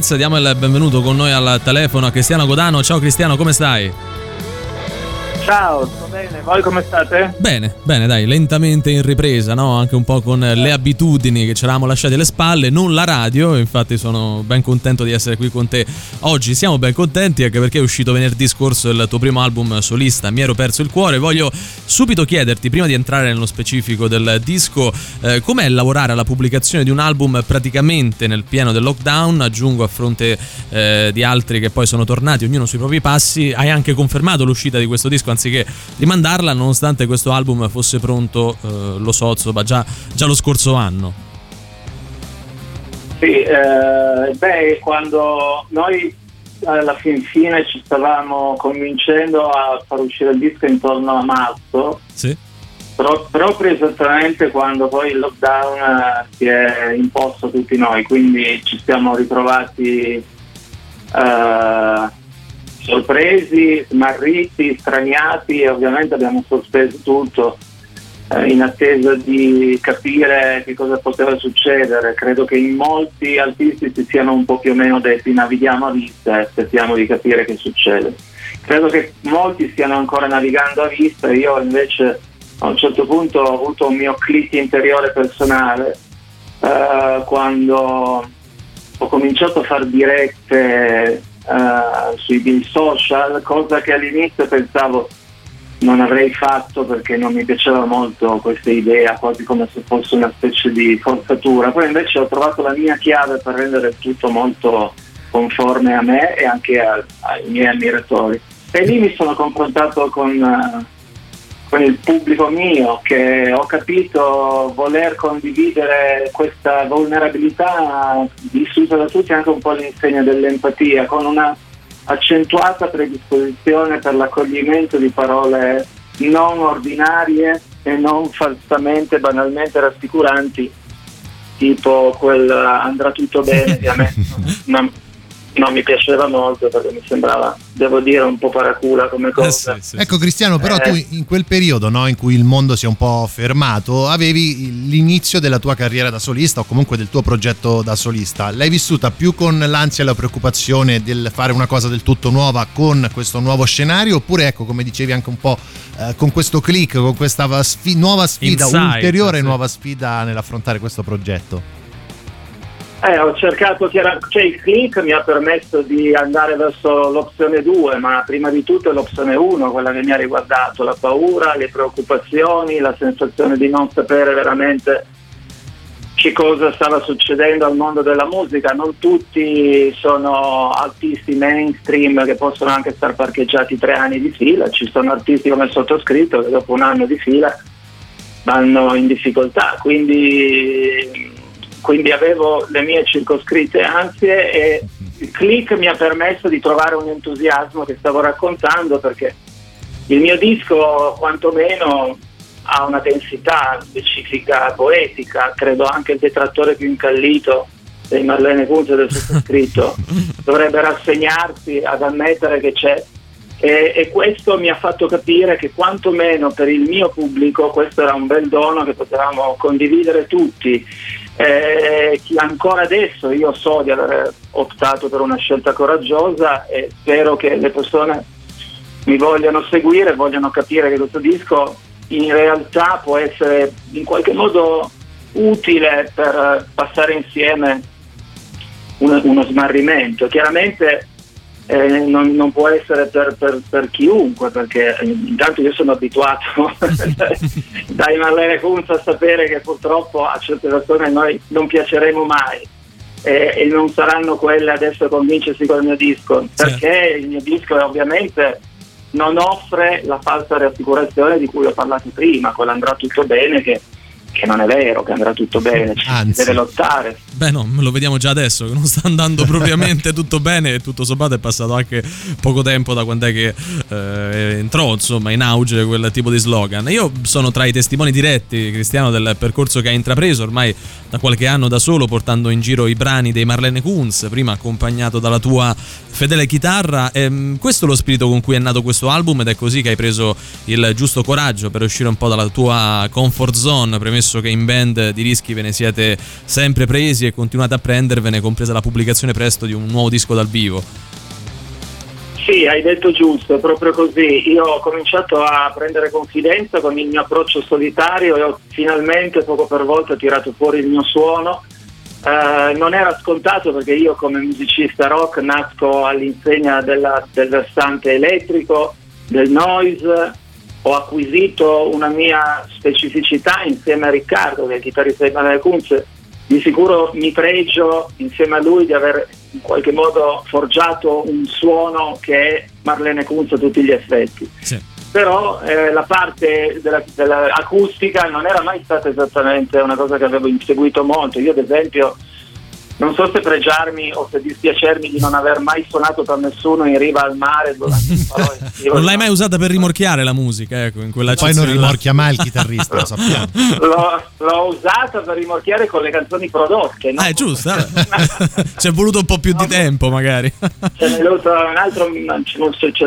Diamo il benvenuto con noi al telefono a Cristiano Godano. Ciao Cristiano, come stai? Ciao, sto bene, voi come state? Bene, bene, dai, lentamente in ripresa, no? Anche un po' con le abitudini che ci eravamo lasciate alle spalle, non la radio, infatti sono ben contento di essere qui con te oggi. Siamo ben contenti anche perché è uscito venerdì scorso il tuo primo album solista, Mi ero perso il cuore. Voglio subito chiederti, prima di entrare nello specifico del disco, eh, com'è lavorare alla pubblicazione di un album praticamente nel pieno del lockdown, aggiungo a fronte eh, di altri che poi sono tornati, ognuno sui propri passi, hai anche confermato l'uscita di questo disco anziché rimandarla nonostante questo album fosse pronto, eh, lo so, insomma, già, già, lo scorso anno. Sì, eh, beh, quando noi alla fin fine ci stavamo convincendo a far uscire il disco intorno a marzo, sì. pro- proprio esattamente quando poi il lockdown eh, si è imposto a tutti noi, quindi ci siamo ritrovati... Uh, sorpresi, smarriti, straniati e ovviamente abbiamo sospeso tutto eh, in attesa di capire che cosa poteva succedere. Credo che in molti artisti si siano un po' più o meno detti navighiamo a vista e aspettiamo di capire che succede. Credo che molti stiano ancora navigando a vista, io invece a un certo punto ho avuto un mio click interiore personale eh, quando ho cominciato a fare dirette uh, sui social, cosa che all'inizio pensavo non avrei fatto perché non mi piaceva molto questa idea, quasi come se fosse una specie di forzatura. Poi invece ho trovato la mia chiave per rendere tutto molto conforme a me e anche a, ai miei ammiratori. E lì mi sono confrontato con, uh, con il pubblico mio che ho capito voler condividere questa vulnerabilità vissuta da tutti anche un po' l'insegna dell'empatia con una accentuata predisposizione per l'accoglimento di parole non ordinarie e non falsamente, banalmente rassicuranti tipo quel andrà tutto bene di a me non, non mi piaceva molto perché mi sembrava, devo dire, un po' paracula come eh cosa. Eh sì, sì, ecco Cristiano, però eh. tu in quel periodo no, in cui il mondo si è un po' fermato, avevi l'inizio della tua carriera da solista o comunque del tuo progetto da solista. L'hai vissuta più con l'ansia e la preoccupazione del fare una cosa del tutto nuova con questo nuovo scenario oppure ecco, come dicevi anche un po' eh, con questo click, con questa sfi- nuova sfida, Inside, ulteriore sì. nuova sfida nell'affrontare questo progetto? Eh, ho cercato, cioè il click mi ha permesso di andare verso l'opzione 2, ma prima di tutto è l'opzione 1, quella che mi ha riguardato, la paura, le preoccupazioni, la sensazione di non sapere veramente che cosa stava succedendo al mondo della musica. Non tutti sono artisti mainstream che possono anche stare parcheggiati tre anni di fila, ci sono artisti come il sottoscritto che dopo un anno di fila vanno in difficoltà, quindi quindi avevo le mie circoscritte ansie e il click mi ha permesso di trovare un entusiasmo che stavo raccontando perché il mio disco quantomeno ha una densità specifica poetica, credo anche il detrattore più incallito dei Marlene Kunze del sottoscritto dovrebbe rassegnarsi ad ammettere che c'è. E, e, questo mi ha fatto capire che quantomeno per il mio pubblico questo era un bel dono che potevamo condividere tutti eh, ancora adesso io so di aver optato per una scelta coraggiosa e spero che le persone mi vogliano seguire, vogliano capire che questo disco in realtà può essere in qualche modo utile per passare insieme uno, uno smarrimento. Chiaramente eh, non, non, può essere per, per, per, chiunque, perché intanto io sono abituato dai Marlene Kunz a sapere che purtroppo a certe persone noi non piaceremo mai. Eh, e non saranno quelle adesso a convincersi con il mio disco, perché il mio disco ovviamente non offre la falsa rassicurazione di cui ho parlato prima, con andrà tutto bene, che che non è vero, che andrà tutto bene, ci Anzi. deve lottare. Beh no, lo vediamo già adesso, che non sta andando propriamente tutto bene e tutto sommato è passato anche poco tempo da quando è che eh, entrò insomma in auge quel tipo di slogan. Io sono tra i testimoni diretti, Cristiano, del percorso che hai intrapreso ormai da qualche anno da solo, portando in giro i brani dei Marlene Kunz, prima accompagnato dalla tua fedele chitarra. E, ehm, questo è lo spirito con cui è nato questo album ed è così che hai preso il giusto coraggio per uscire un po' dalla tua comfort zone, premesso spesso che in band di rischi ve ne siete sempre presi e continuate a prendervene, compresa la pubblicazione presto di un nuovo disco dal vivo. Sì, hai detto giusto, è proprio così. Io ho cominciato a prendere confidenza con il mio approccio solitario e ho finalmente poco per volta tirato fuori il mio suono. Uh, non era scontato perché io come musicista rock nasco all'insegna della, del versante elettrico, del noise, ho acquisito una mia specificità insieme a Riccardo, che è il chitarrista di Manuel Kunz. Di sicuro mi pregio insieme a lui di aver in qualche modo forgiato un suono che è Marlene Kunz a tutti gli effetti. Sì. Però eh, la parte della, dell'acustica non era mai stata esattamente una cosa che avevo inseguito molto. Io ad esempio non so se pregiarmi o se dispiacermi di non aver mai suonato per nessuno in riva al mare durante il Non l'hai mai usata per rimorchiare la musica, ecco, in quella Poi non rimorchia mai il chitarrista, lo sappiamo. L'ho, l'ho, usata per rimorchiare con le canzoni prodotte. No? Ah, è giusto, ci è voluto un po' più no, di tempo magari. C'è voluto un altro,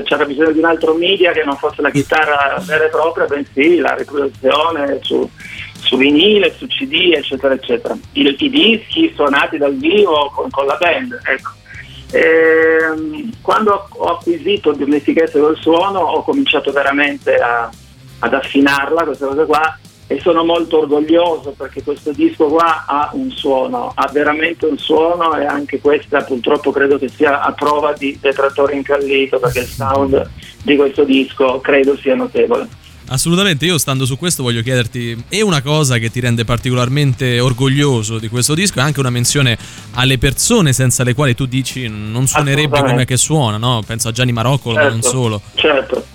c'era bisogno di un altro media che non fosse la chitarra vera e propria, bensì la riproduzione su su vinile, su CD, eccetera, eccetera. I, i dischi suonati dal vivo con, con la band. Ecco. E, ehm, quando ho acquisito il dimestichezza del suono ho cominciato veramente a, ad affinarla, questa cosa qua, e sono molto orgoglioso perché questo disco qua ha un suono, ha veramente un suono e anche questa purtroppo credo che sia a prova di detrattore incallito perché il sound di questo disco credo sia notevole. Assolutamente, io stando su questo voglio chiederti, è una cosa che ti rende particolarmente orgoglioso di questo disco e anche una menzione alle persone senza le quali tu dici non suonerebbe come che suona, no? Penso a Gianni Marocco, certo, ma non certo, solo. Certo,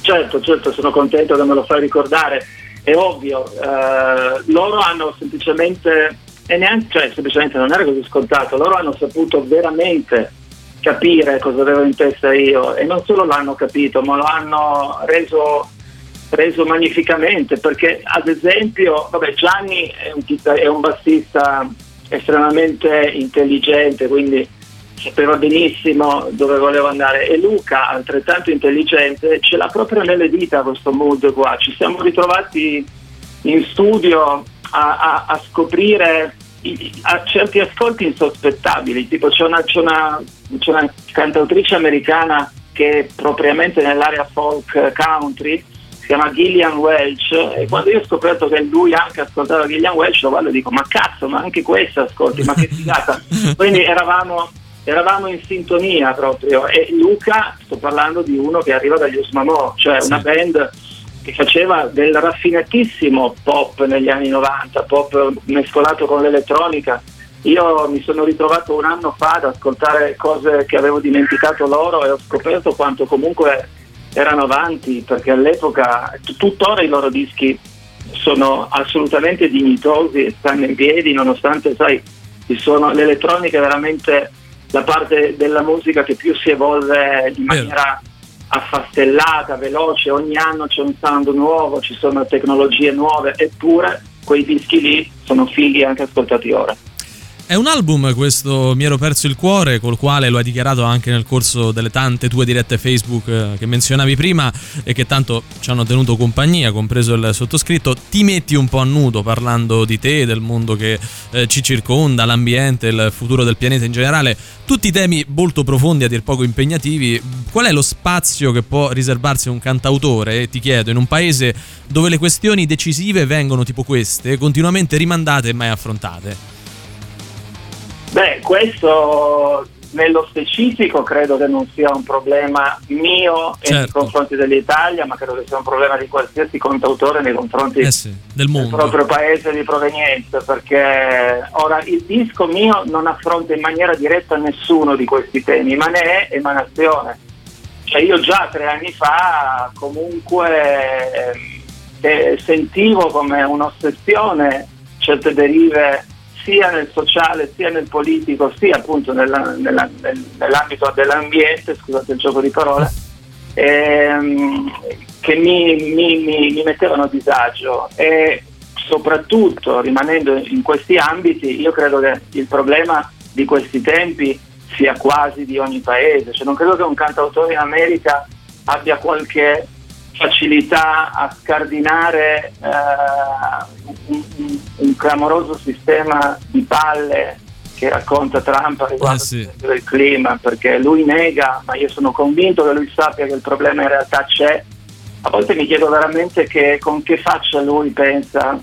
certo, certo, sono contento che me lo fai ricordare. È ovvio, eh, loro hanno semplicemente, e neanche, cioè semplicemente non era così scontato, loro hanno saputo veramente capire cosa avevo in testa io e non solo l'hanno capito, ma lo hanno reso reso magnificamente perché ad esempio vabbè, Gianni è un, è un bassista estremamente intelligente quindi sapeva benissimo dove voleva andare. E Luca altrettanto intelligente ce l'ha proprio nelle dita questo mood qua. Ci siamo ritrovati in studio a, a, a scoprire a certi ascolti insospettabili tipo c'è una, c'è, una, c'è una cantautrice americana che propriamente nell'area folk country si chiama Gillian Welch e quando io ho scoperto che lui anche ascoltava Gillian Welch lo guardo e dico ma cazzo ma anche questa ascolti ma che figata quindi eravamo, eravamo in sintonia proprio e Luca sto parlando di uno che arriva dagli Usmamò cioè sì. una band che faceva del raffinatissimo pop negli anni 90 pop mescolato con l'elettronica io mi sono ritrovato un anno fa ad ascoltare cose che avevo dimenticato loro e ho scoperto quanto comunque erano avanti perché all'epoca tuttora i loro dischi sono assolutamente dignitosi e stanno in piedi nonostante sai sono, l'elettronica è veramente la parte della musica che più si evolve in maniera affastellata, veloce, ogni anno c'è un sound nuovo, ci sono tecnologie nuove, eppure quei dischi lì sono fighi anche ascoltati ora. È un album questo Mi ero perso il cuore, col quale lo hai dichiarato anche nel corso delle tante tue dirette Facebook eh, che menzionavi prima e che tanto ci hanno tenuto compagnia, compreso il sottoscritto. Ti metti un po' a nudo parlando di te, del mondo che eh, ci circonda, l'ambiente, il futuro del pianeta in generale, tutti temi molto profondi, a dir poco impegnativi. Qual è lo spazio che può riservarsi un cantautore? Ti chiedo, in un paese dove le questioni decisive vengono tipo queste, continuamente rimandate e mai affrontate. Beh, questo nello specifico credo che non sia un problema mio certo. nei confronti dell'Italia, ma credo che sia un problema di qualsiasi contautore nei confronti eh sì, del, del, proprio paese di provenienza, perché ora il disco mio non affronta in maniera diretta nessuno di questi temi, ma ne è emanazione. Cioè io già tre anni fa comunque eh, sentivo come un'ossessione certe derive sia nel sociale sia nel politico sia appunto nella, nella, nell'ambito dell'ambiente, scusate il gioco di parole, ehm, che mi, mi, mi, mi mettevano a disagio. E soprattutto rimanendo in questi ambiti io credo che il problema di questi tempi sia quasi di ogni paese, cioè non credo che un cantautore in America abbia qualche facilità a scardinare eh, un clamoroso sistema di palle che racconta Trump riguardo Eh sì. del clima, perché lui nega, ma io sono convinto che lui sappia che il problema in realtà c'è. A volte mi chiedo veramente che, con che faccia lui pensa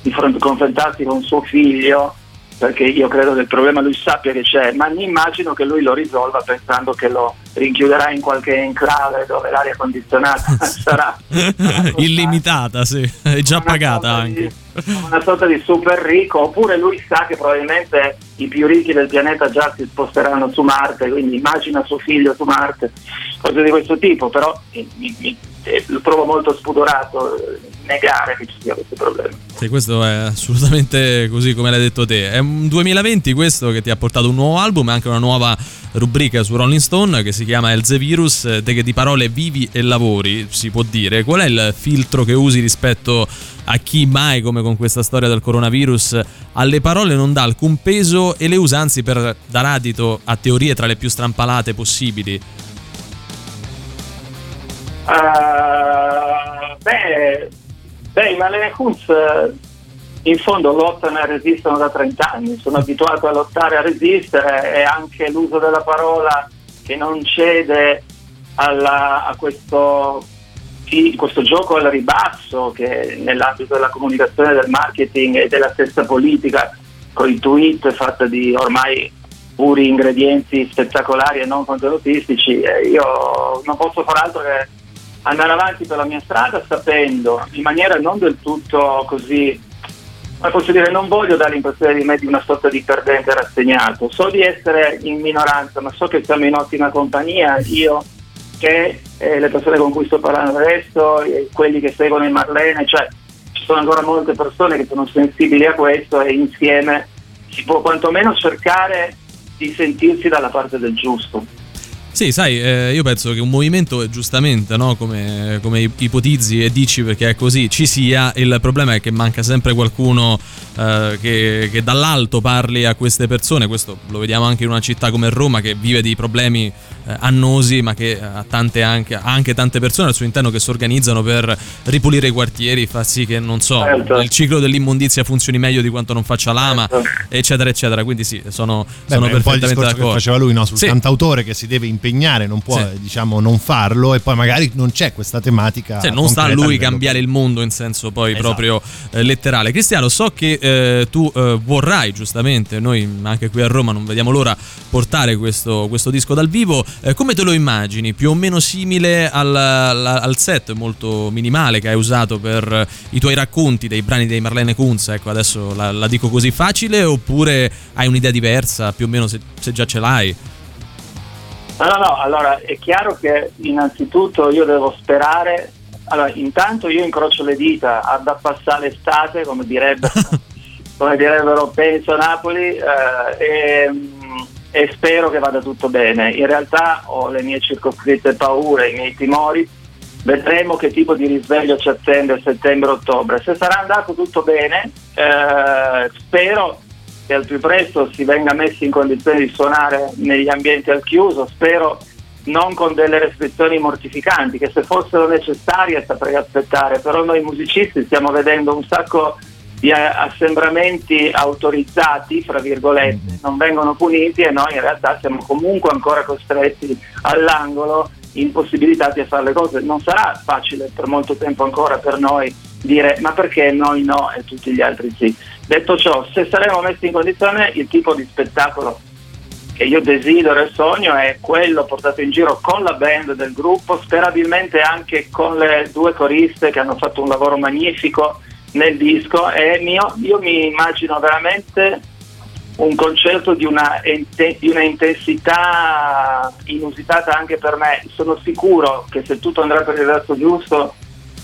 di confrontarsi con suo figlio, perché io credo che il problema lui sappia che c'è, ma mi immagino che lui lo risolva pensando che lo rinchiuderà in qualche enclave dove l'aria condizionata sarà Illimitata, sì, è già pagata anche. di- una sorta di super ricco, oppure lui sa che probabilmente i più ricchi del pianeta già si sposteranno su Marte, quindi immagina suo figlio su Marte, cose di questo tipo, però mi- mi- mi- eh, lo trovo molto spudorato eh, negare che ci sia questo problema. Sì, questo è assolutamente così come l'hai detto te. È un 2020 questo che ti ha portato un nuovo album e anche una nuova rubrica su Rolling Stone che si chiama Elze Virus, eh, te che di parole vivi e lavori, si può dire. Qual è il filtro che usi rispetto a chi mai, come con questa storia del coronavirus, alle parole non dà alcun peso e le usa anzi per dar adito a teorie tra le più strampalate possibili? Ah, beh, beh, i Malene Kunz in fondo lottano e resistono da 30 anni, sono abituato a lottare e a resistere e anche l'uso della parola che non cede alla- a questo, questo gioco al ribasso che nell'ambito della comunicazione, del marketing e della stessa politica, con i tweet fatti di ormai puri ingredienti spettacolari e non contenutistici, eh, io non posso far altro che andare avanti per la mia strada sapendo in maniera non del tutto così ma posso dire non voglio dare l'impressione di me di una sorta di perdente rassegnato. So di essere in minoranza ma so che siamo in ottima compagnia. Io che eh, le persone con cui sto parlando adesso e quelli che seguono il Marlene cioè ci sono ancora molte persone che sono sensibili a questo e insieme si può quantomeno cercare di sentirsi dalla parte del giusto Sì, sai, eh, io penso che un movimento, eh, giustamente, no, come, come ipotizzi e dici perché è così, ci sia, il problema è che manca sempre qualcuno eh, che, che dall'alto parli a queste persone, questo lo vediamo anche in una città come Roma che vive di problemi eh, annosi, ma che ha, tante anche, ha anche tante persone al suo interno che si organizzano per ripulire i quartieri, far sì che, non so, Certo. il ciclo dell'immondizia funzioni meglio di quanto non faccia l'ama, Certo. eccetera, eccetera. Quindi sì, sono, Beh, sono perfettamente discorso che d'accordo. faceva lui no? sul Sì. cantautore che si deve impegnare, non può Sì. eh, diciamo non farlo e poi magari non c'è questa tematica. Cioè, non sta a lui cambiare il mondo in senso poi Esatto. proprio eh, letterale. Cristiano, so che eh, tu eh, vorrai giustamente, noi anche qui a Roma non vediamo l'ora, portare questo, questo disco dal vivo. Eh, come te lo immagini? Più o meno simile al, al- al set molto minimale che hai usato per i tuoi racconti dei brani dei Marlene Kunz? Ecco, adesso la, la dico così facile oppure hai un'idea diversa, più o meno se, se già ce l'hai? No, no, no, allora è chiaro che innanzitutto io devo sperare, allora intanto io incrocio le dita ad appassare l'estate, come, direbbe, come direbbero penso a Napoli, eh, e, e spero che vada tutto bene. In realtà ho le mie circoscritte paure, i miei timori, vedremo che tipo di risveglio ci attende settembre-ottobre. Se sarà andato tutto bene, eh, spero che al più presto si venga messi in condizione di suonare negli ambienti al chiuso, spero non con delle restrizioni mortificanti, che se fossero necessarie saprei aspettare, però noi musicisti stiamo vedendo un sacco di assembramenti autorizzati, fra virgolette, non vengono puniti e noi in realtà siamo comunque ancora costretti all'angolo, impossibilitati a fare le cose. Non sarà facile per molto tempo ancora per noi dire ma perché noi no e tutti gli altri sì. Detto ciò, se saremo messi in condizione, il tipo di spettacolo che io desidero e sogno è quello portato in giro con la band del gruppo, sperabilmente anche con le due coriste che hanno fatto un lavoro magnifico nel disco e mio- io mi immagino veramente un concerto di una, di una intensità inusitata anche per me. Sono sicuro che se tutto andrà per il verso giusto,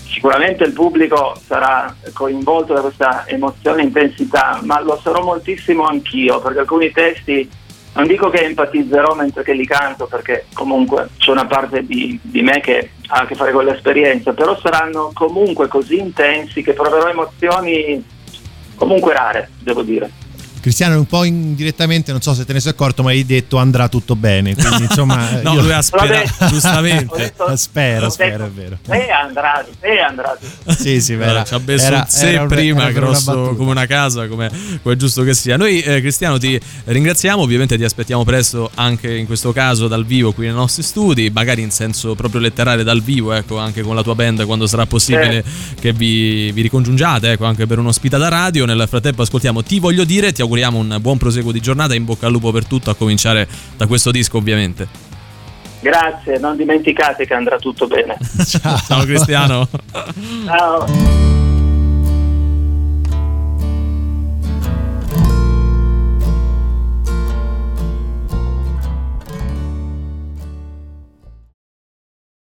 sicuramente il pubblico sarà coinvolto da questa emozione e intensità, ma lo sarò moltissimo anch'io, perché alcuni testi non dico che empatizzerò mentre che li canto, perché comunque c'è una parte di, di me che ha a che fare con l'esperienza, però saranno comunque così intensi che proverò emozioni comunque rare, devo dire. Cristiano un po' indirettamente, non so se te ne sei accorto, ma hai detto andrà tutto bene. Quindi insomma, no, io... lui ha sperato, giustamente. Detto, spero, spero, è vero. E andrà, e andrà. Sì, sì, vera, ci ha messo era, un sé era, prima, era grosso una come una casa, come, come, è giusto che sia. Noi, eh, Cristiano, ti ringraziamo, ovviamente ti aspettiamo presto anche in questo caso dal vivo qui nei nostri studi, magari in senso proprio letterale dal vivo, ecco, anche con la tua band quando sarà possibile eh. che vi, vi ricongiungiate, ecco, anche per un'ospitata radio. Nel frattempo ascoltiamo Ti voglio dire, ti auguriamo un buon proseguo di giornata, in bocca al lupo per tutto, a cominciare da questo disco ovviamente. Grazie, non dimenticate che andrà tutto bene. Ciao, Ciao Cristiano. Ciao.